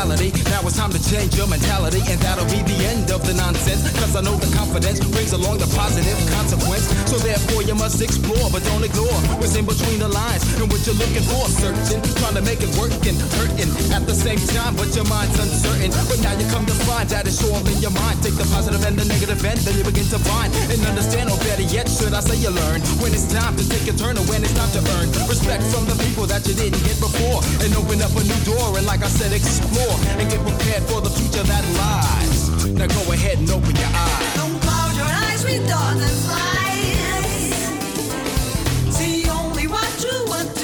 reality. Now it's time to change your mentality, and that'll be the end of the nonsense. Cause I know the confidence brings along the positive consequence. So therefore, you must explore, but don't ignore what's in between the lines and what you're looking for. Searching, trying to make it work and hurting at the same time, but your mind's uncertain. But now you come to find that it's all in your mind. Take the positive and the negative end, then you begin to find and understand, or better yet, should I say you learn when it's time to take a turn or when it's time to earn respect from the people that you didn't get before and open up a new door and like I said, explore before and get prepared for the future that lies. Now go ahead and open your eyes. Don't close your eyes, we don't fly. See only what you want.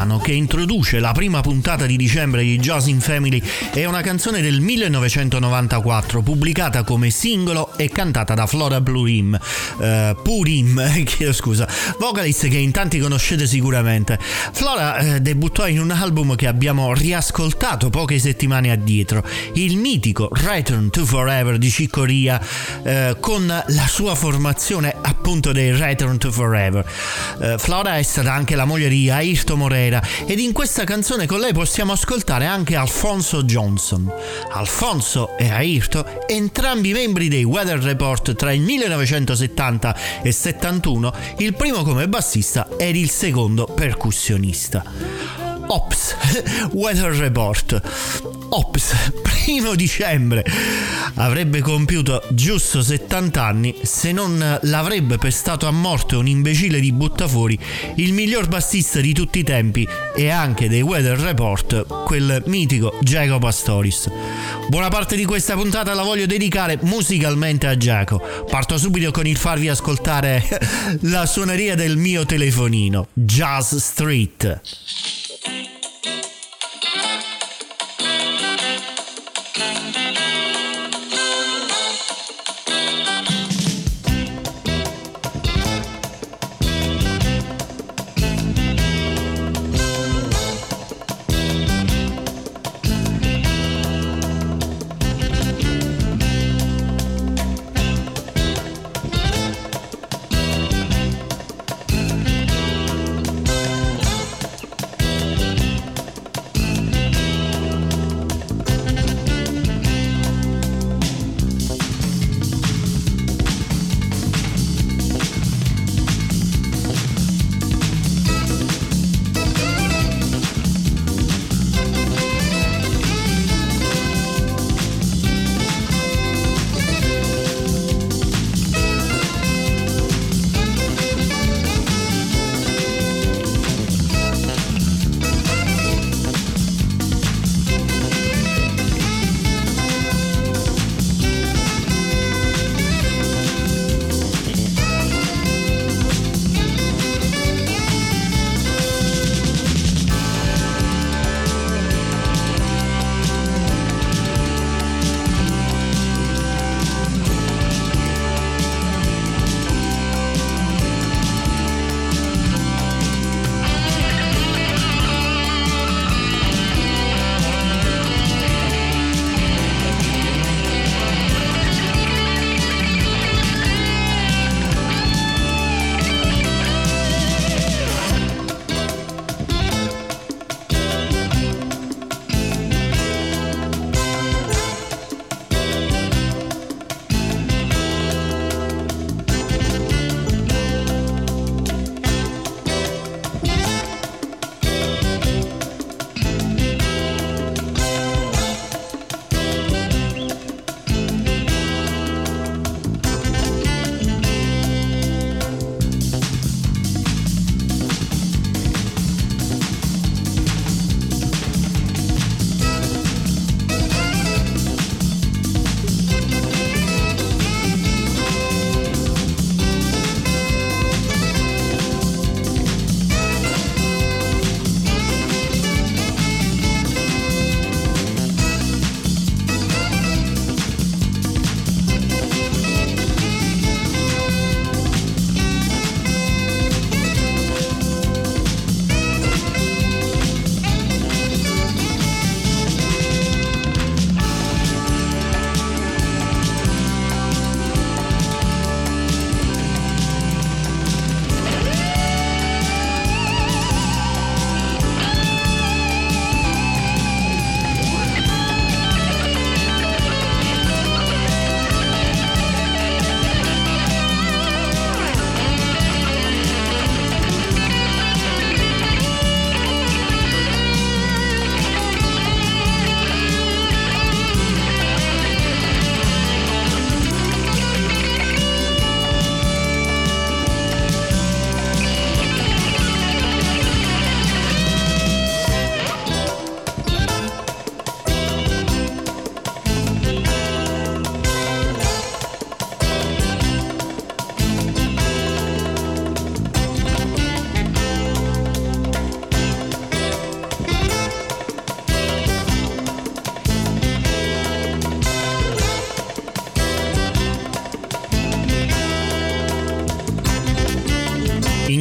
Brano che introduce la prima puntata di dicembre di Jazz in Family è una canzone del 1994 pubblicata come singolo e cantata da Flora Purim, uh, Purim chiedo scusa, vocalist che in tanti conoscete sicuramente. Flora eh, debuttò in un album che abbiamo riascoltato poche settimane addietro, il mitico Return to Forever di Ciccoria eh, con la sua formazione appunto dei Return to Forever. Eh, Flora è stata anche la moglie di Ayrton Moreira ed in questa canzone con lei possiamo ascoltare anche Alfonso Johnson. Alfonso e Ayrton, entrambi membri dei Weather Report tra il 1970 e 71, il primo come bassista ed il secondo percussionista. Ops, Weather Report. Ops, primo dicembre. Avrebbe compiuto giusto 70 anni se non l'avrebbe pestato a morte un imbecille di buttafuori, il miglior bassista di tutti i tempi e anche dei Weather Report, quel mitico Jacopo Pastoris. Buona parte di questa puntata la voglio dedicare musicalmente a Giacomo. Parto subito con il farvi ascoltare la suoneria del mio telefonino, Jazz Street.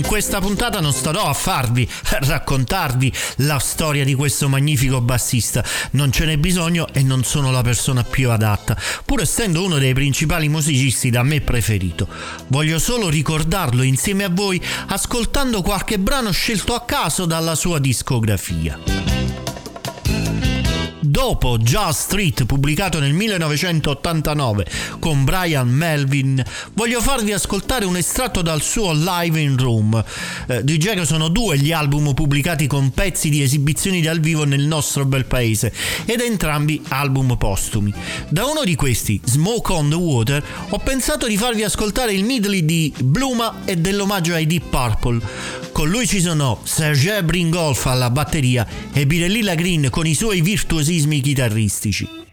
Questa puntata non starò a farvi a raccontarvi la storia di questo magnifico bassista, non ce n'è bisogno e non sono la persona più adatta, pur essendo uno dei principali musicisti da me preferito. Voglio solo ricordarlo insieme a voi ascoltando qualche brano scelto a caso dalla sua discografia. Dopo Jazz Street, pubblicato nel 1989 con Brian Melvin, voglio farvi ascoltare un estratto dal suo Live in Room. Eh, di genere sono due gli album pubblicati con pezzi di esibizioni dal vivo nel nostro bel paese, ed entrambi album postumi. Da uno di questi, Smoke on the Water, ho pensato di farvi ascoltare il medley di Bluma e dell'omaggio ai Deep Purple. Con lui ci sono Serge Bringolf alla batteria e Birellilla Green con i suoi virtuosismi chitarristici.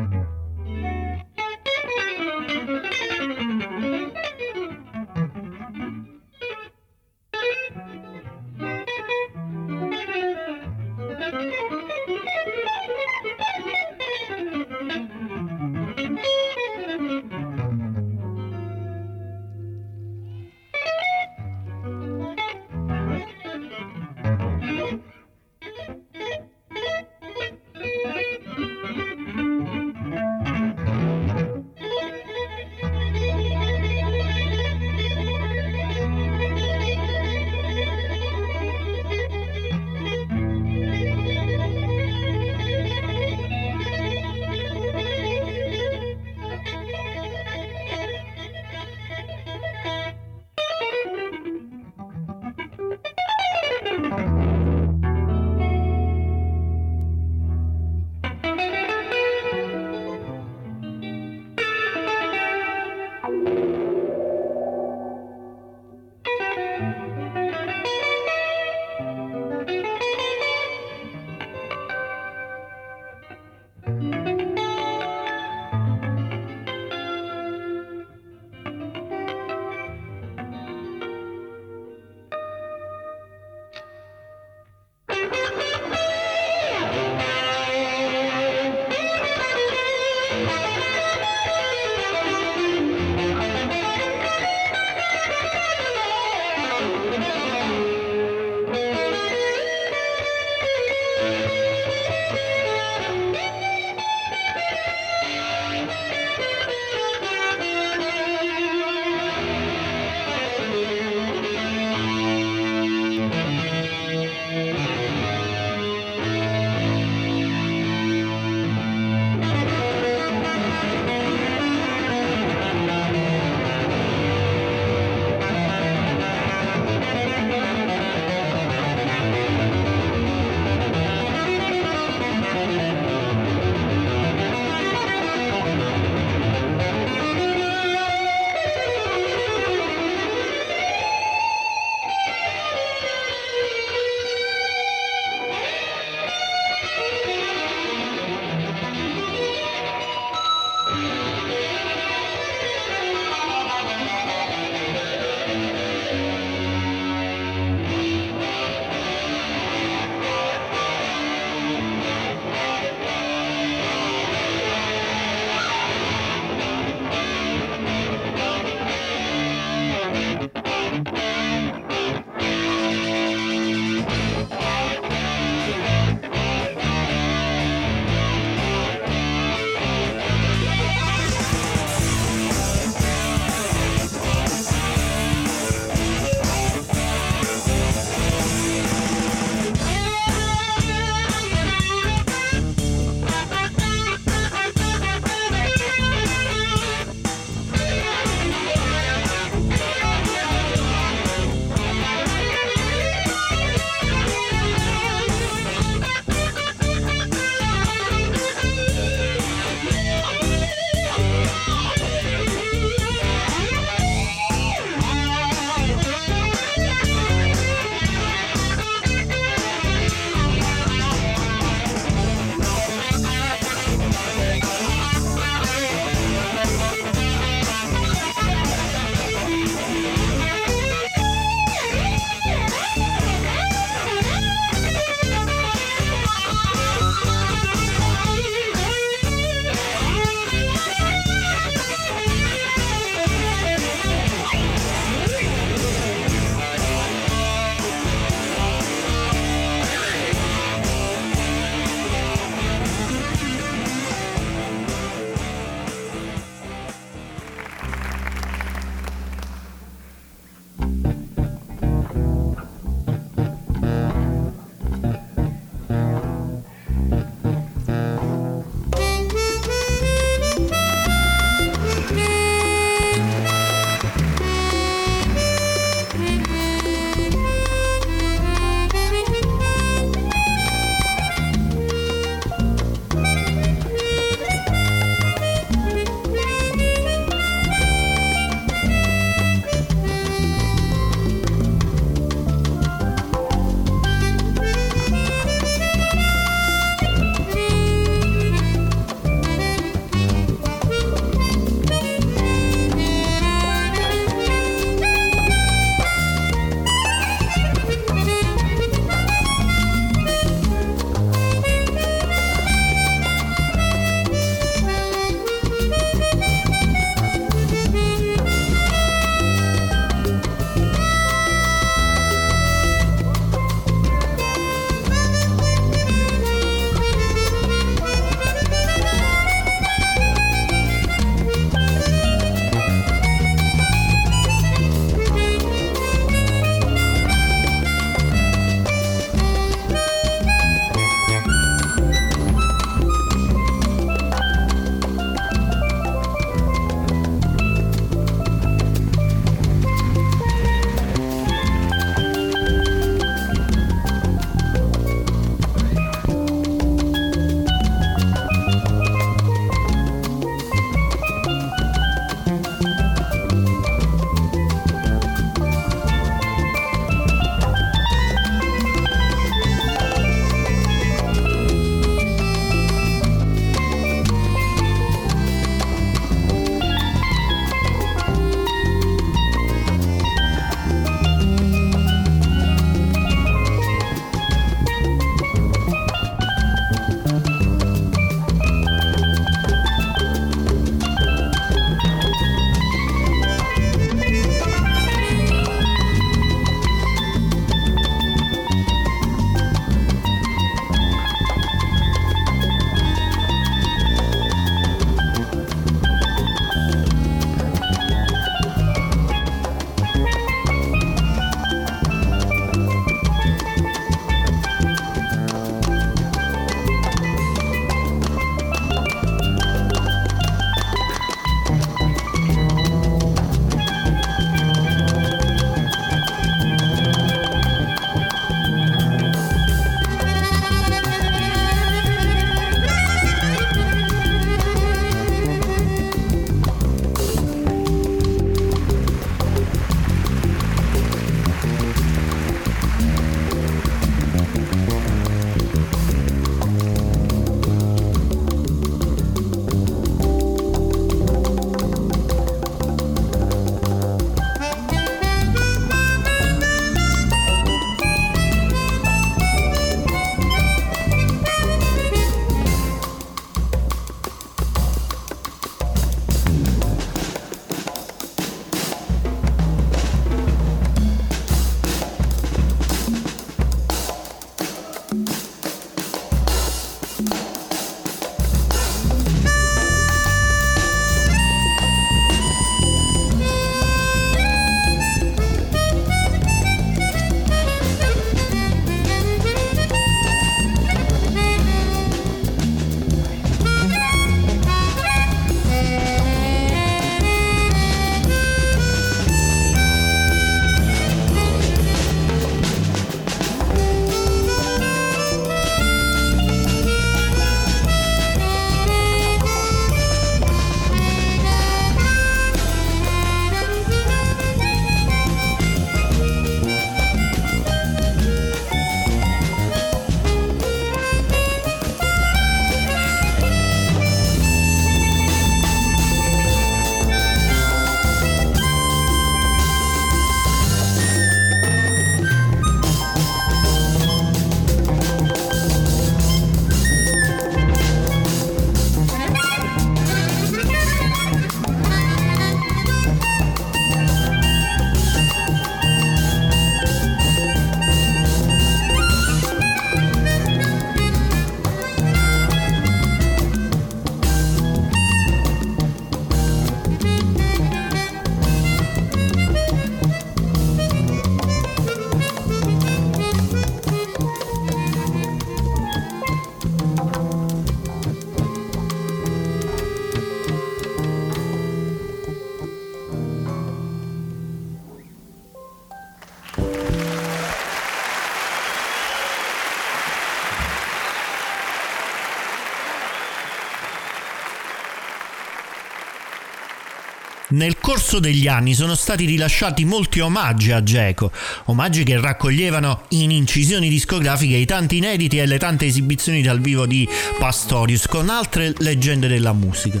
Nel corso degli anni sono stati rilasciati molti omaggi a Geco, omaggi che raccoglievano in incisioni discografiche i tanti inediti e le tante esibizioni dal vivo di Pastorius con altre leggende della musica.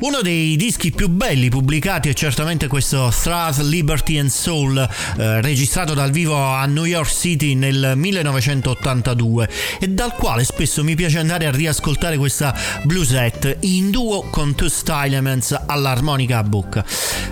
Uno dei dischi più belli pubblicati è certamente questo Strath, Liberty and Soul, eh, registrato dal vivo a New York City nel 1982 e dal quale spesso mi piace andare a riascoltare questa bluesette in duo con Two Style Elements all'armonica a bocca.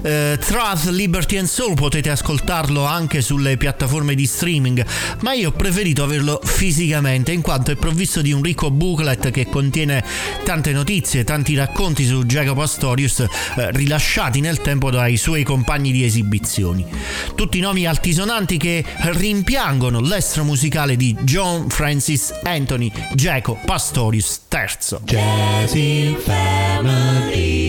Eh, Strath, Liberty and Soul potete ascoltarlo anche sulle piattaforme di streaming, ma io ho preferito averlo fisicamente in quanto è provvisto di un ricco booklet che contiene tante notizie, tanti racconti su Jacob Jacopo Astorius eh, rilasciati nel tempo dai suoi compagni di esibizioni. Tutti nomi altisonanti che rimpiangono l'estro musicale di John Francis Anthony Jacopo Pastorius III. Jazzy Family.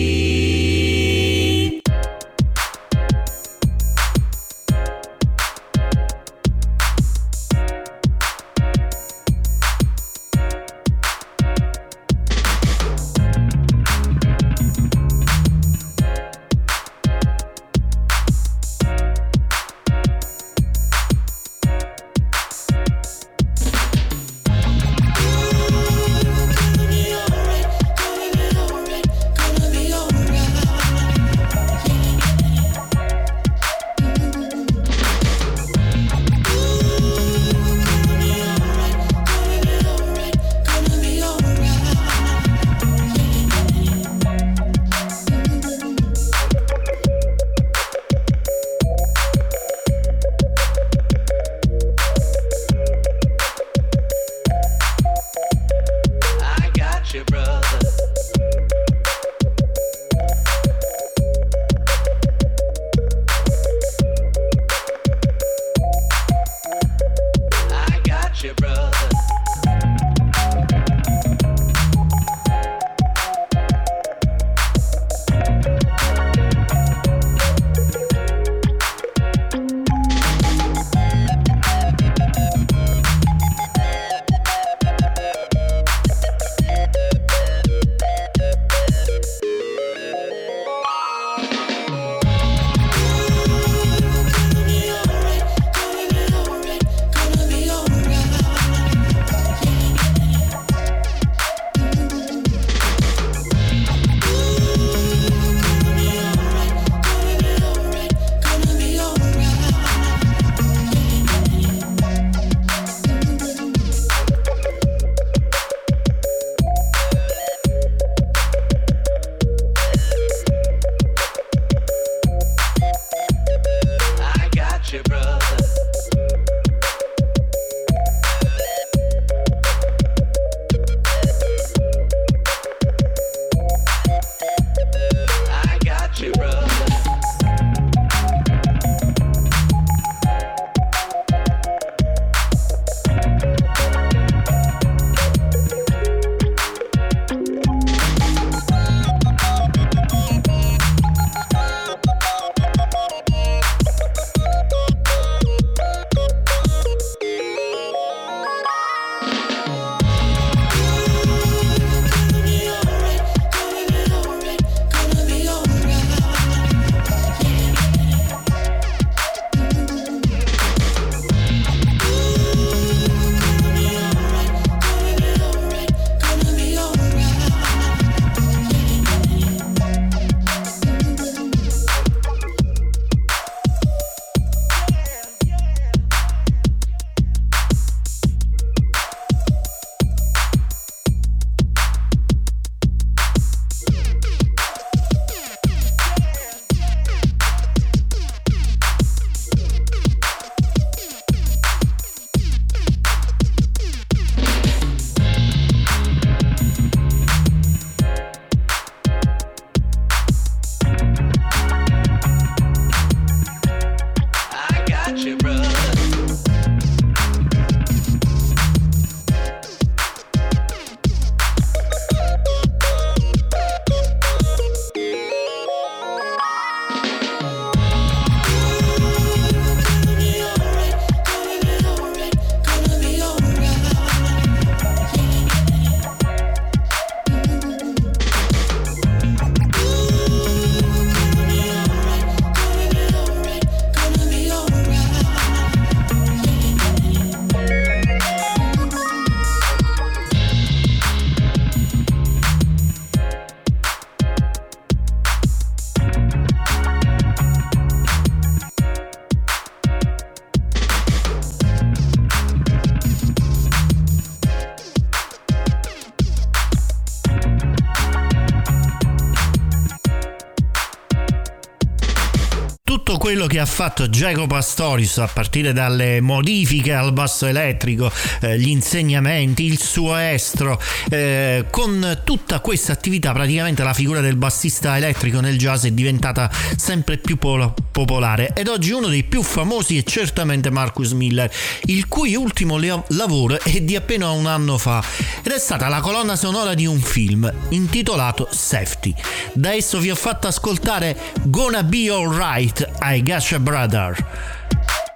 Che ha fatto Jacopo Pastorius a partire dalle modifiche al basso elettrico, eh, gli insegnamenti, il suo estro, eh, con tutta questa attività praticamente la figura del bassista elettrico nel jazz è diventata sempre più polo- popolare ed oggi uno dei più famosi è certamente Marcus Miller, il cui ultimo le- lavoro è di appena un anno fa ed è stata la colonna sonora di un film intitolato Safety. Da esso vi ho fatto ascoltare Gonna Be Alright ai Sasha Brother.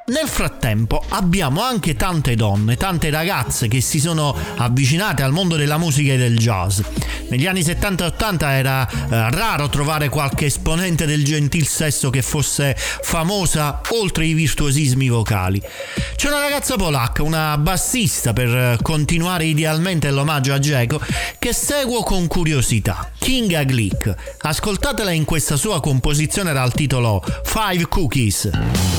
Nel frattempo abbiamo anche tante donne, tante ragazze che si sono avvicinate al mondo della musica e del jazz. Negli anni 70 e 80 era eh, raro trovare qualche esponente del gentil sesso che fosse famosa oltre i virtuosismi vocali. C'è una ragazza polacca, una bassista per continuare idealmente l'omaggio a Geco, che seguo con curiosità. Kinga Glick. Ascoltatela in questa sua composizione dal titolo Five Cookies.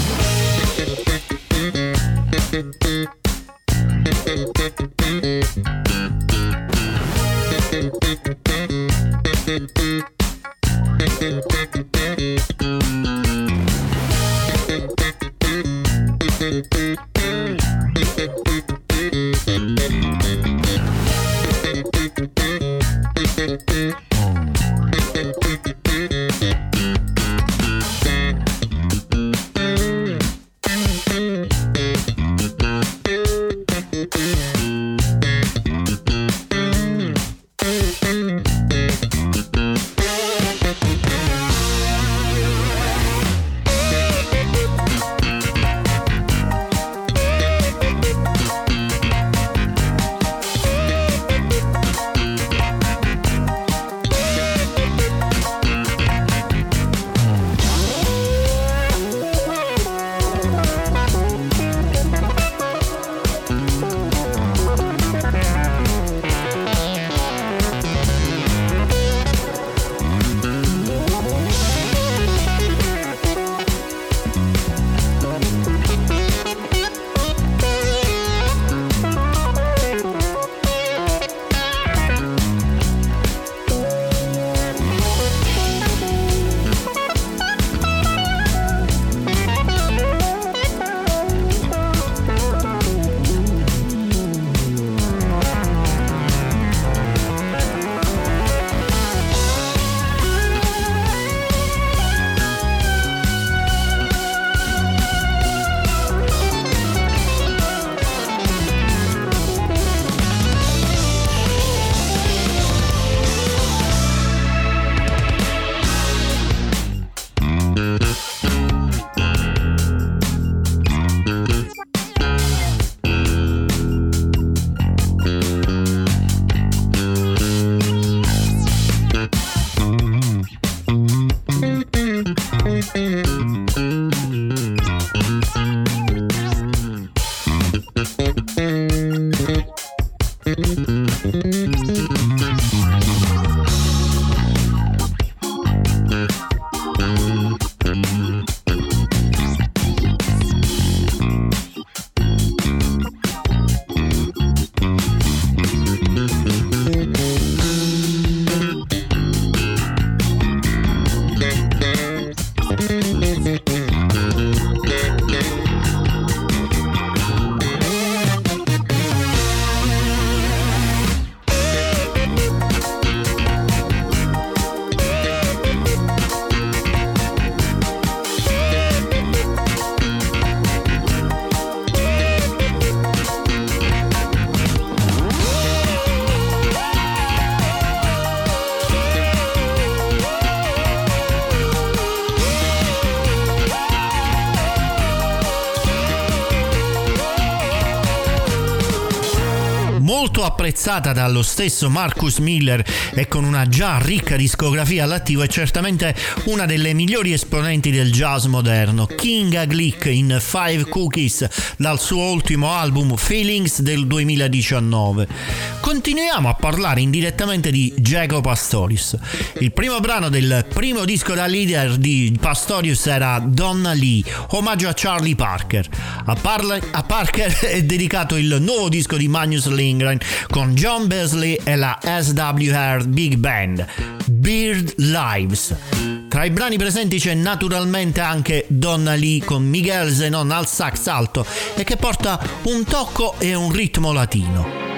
Molto apprezzata dallo stesso Marcus Miller e con una già ricca discografia all'attivo è certamente una delle migliori esponenti del jazz moderno. Kinga Glick in Five Cookies dal suo ultimo album Feelings del 2019. Continuiamo a parlare indirettamente di Jacob Pastorius. Il primo brano del primo disco da leader di Pastorius era Donna Lee, omaggio a Charlie Parker. A, Parla- a Parker è dedicato il nuovo disco di Magnus Lindgren con John Beasley e la SWR Big Band, Beard Lives. Tra i brani presenti c'è naturalmente anche Donna Lee con Miguel Zenon al sax alto e che porta un tocco e un ritmo latino.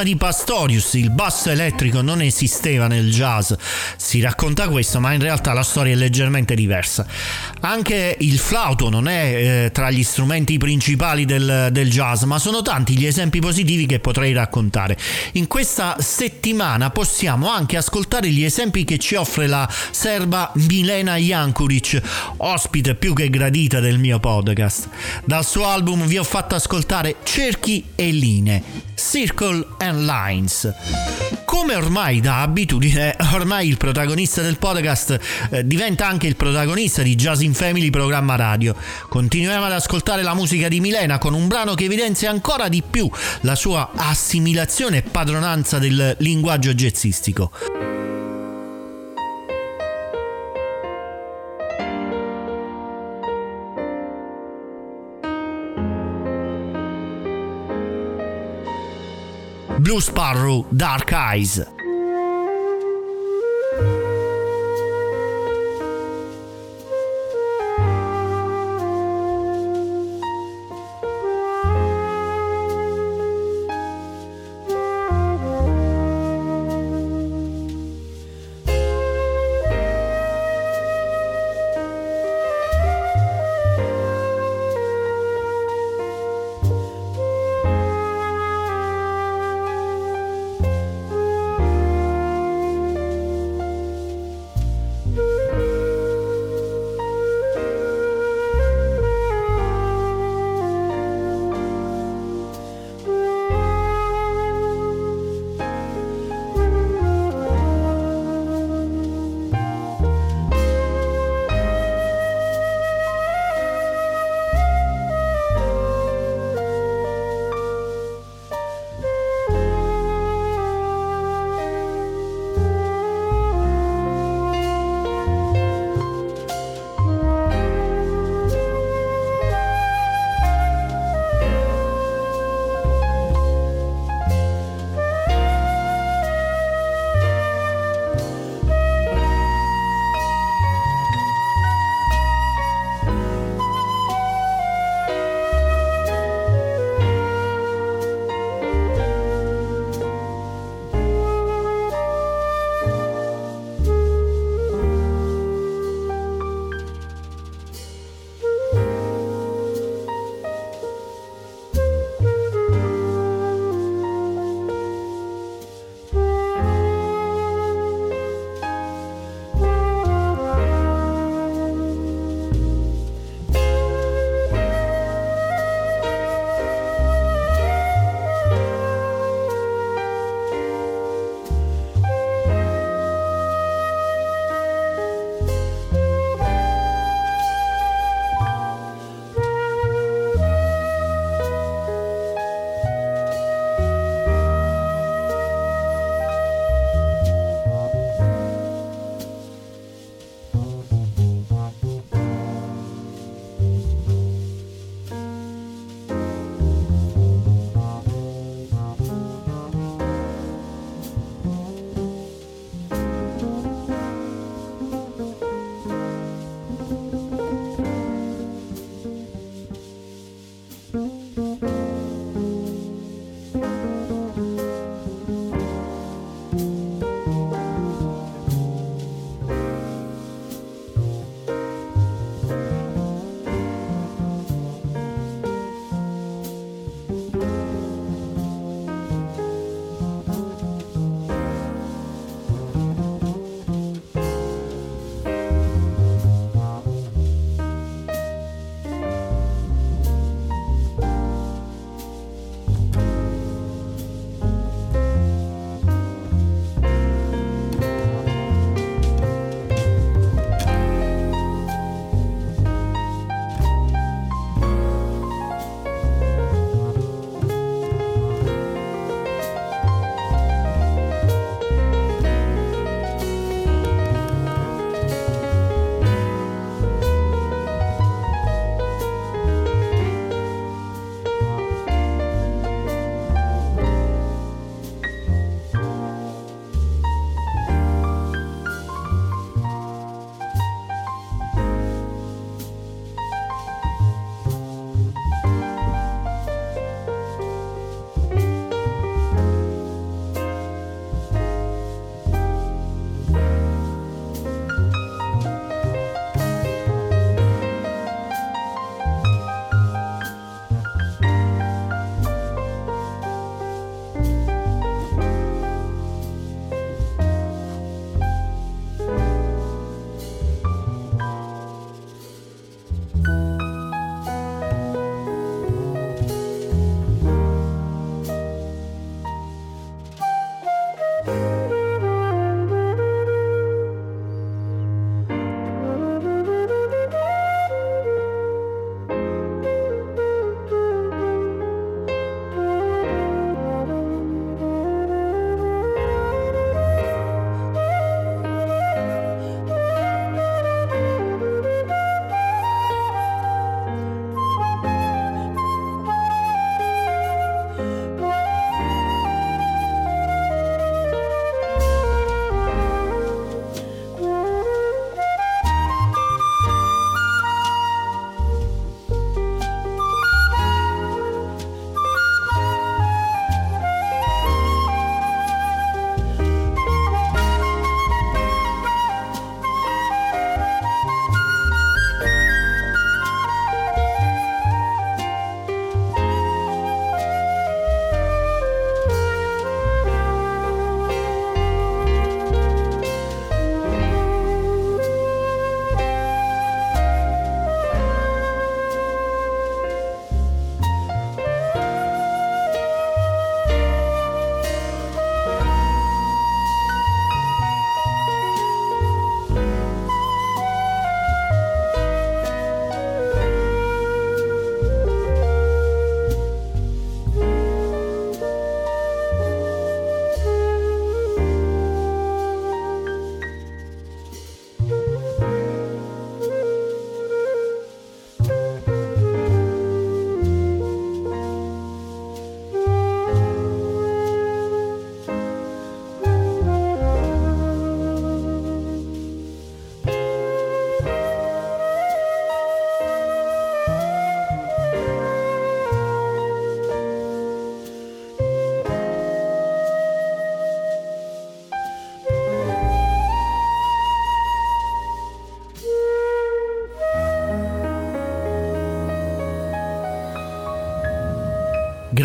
Prima di Pastorius il basso elettrico non esisteva nel jazz, si racconta questo, ma in realtà la storia è leggermente diversa. Anche il flauto non è eh, tra gli strumenti principali del, del jazz, ma sono tanti gli esempi positivi che potrei raccontare. In questa settimana possiamo anche ascoltare gli esempi che ci offre la serba Milena Jankuric, ospite più che gradita del mio podcast. Dal suo album vi ho fatto ascoltare Cerchi e Linee, Circle and Lines. Come ormai da abitudine, ormai il protagonista del podcast eh, diventa anche il protagonista di Jazz in Family programma radio. Continuiamo ad ascoltare la musica di Milena con un brano che evidenzia ancora di più la sua assimilazione e padronanza del linguaggio jazzistico. Blue Sparrow Dark Eyes.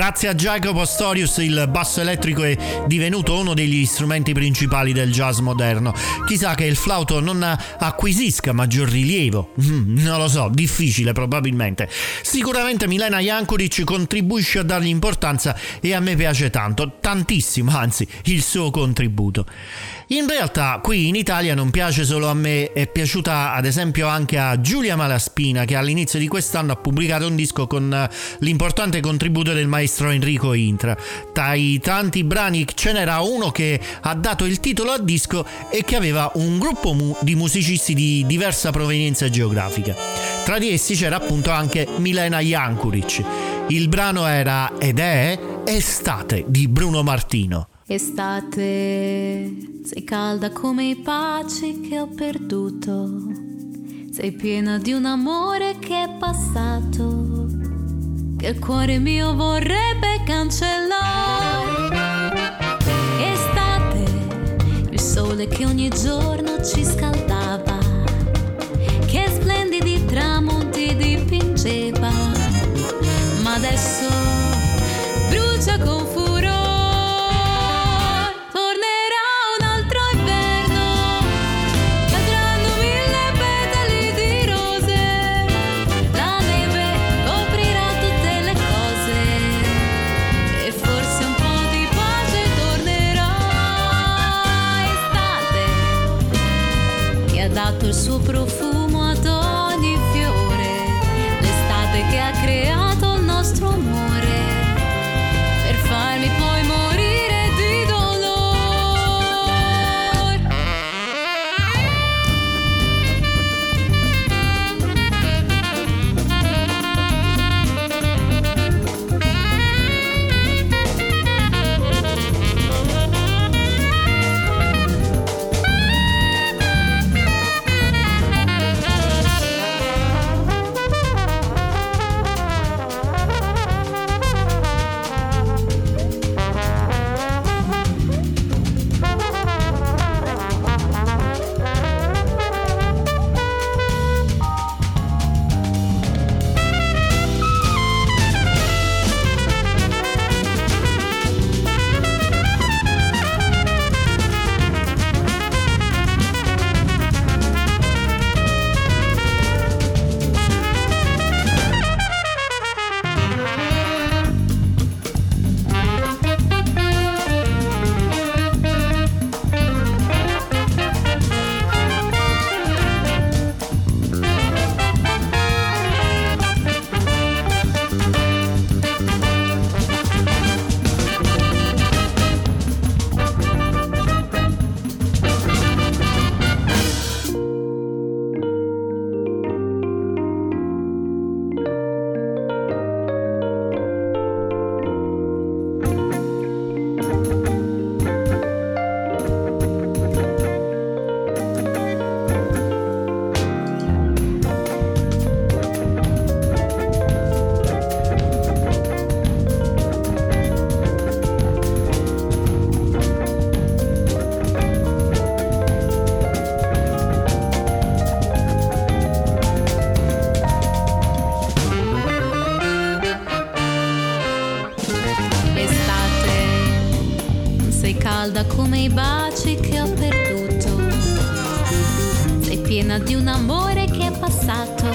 Grazie a Jacopo Astorius il basso elettrico è divenuto uno degli strumenti principali del jazz moderno. Chissà che il flauto non acquisisca maggior rilievo. Mm, non lo so, difficile probabilmente. Sicuramente Milena Jankuric contribuisce a dargli importanza e a me piace tanto, tantissimo, anzi, il suo contributo. In realtà qui in Italia non piace solo a me, è piaciuta ad esempio anche a Giulia Malaspina che all'inizio di quest'anno ha pubblicato un disco con l'importante contributo del maestro Enrico Intra. Tra i tanti brani ce n'era uno che ha dato il titolo al disco e che aveva un gruppo mu- di musicisti di diversa provenienza geografica. Tra di essi c'era appunto anche Milena Jankuric. Il brano era ed è Estate di Bruno Martino. Estate, sei calda come i baci che ho perduto, sei piena di un amore che è passato, che il cuore mio vorrebbe cancellare. Estate, il sole che ogni giorno ci scaldava, che splendidi tramonti dipingeva, ma adesso brucia con furia. Passato,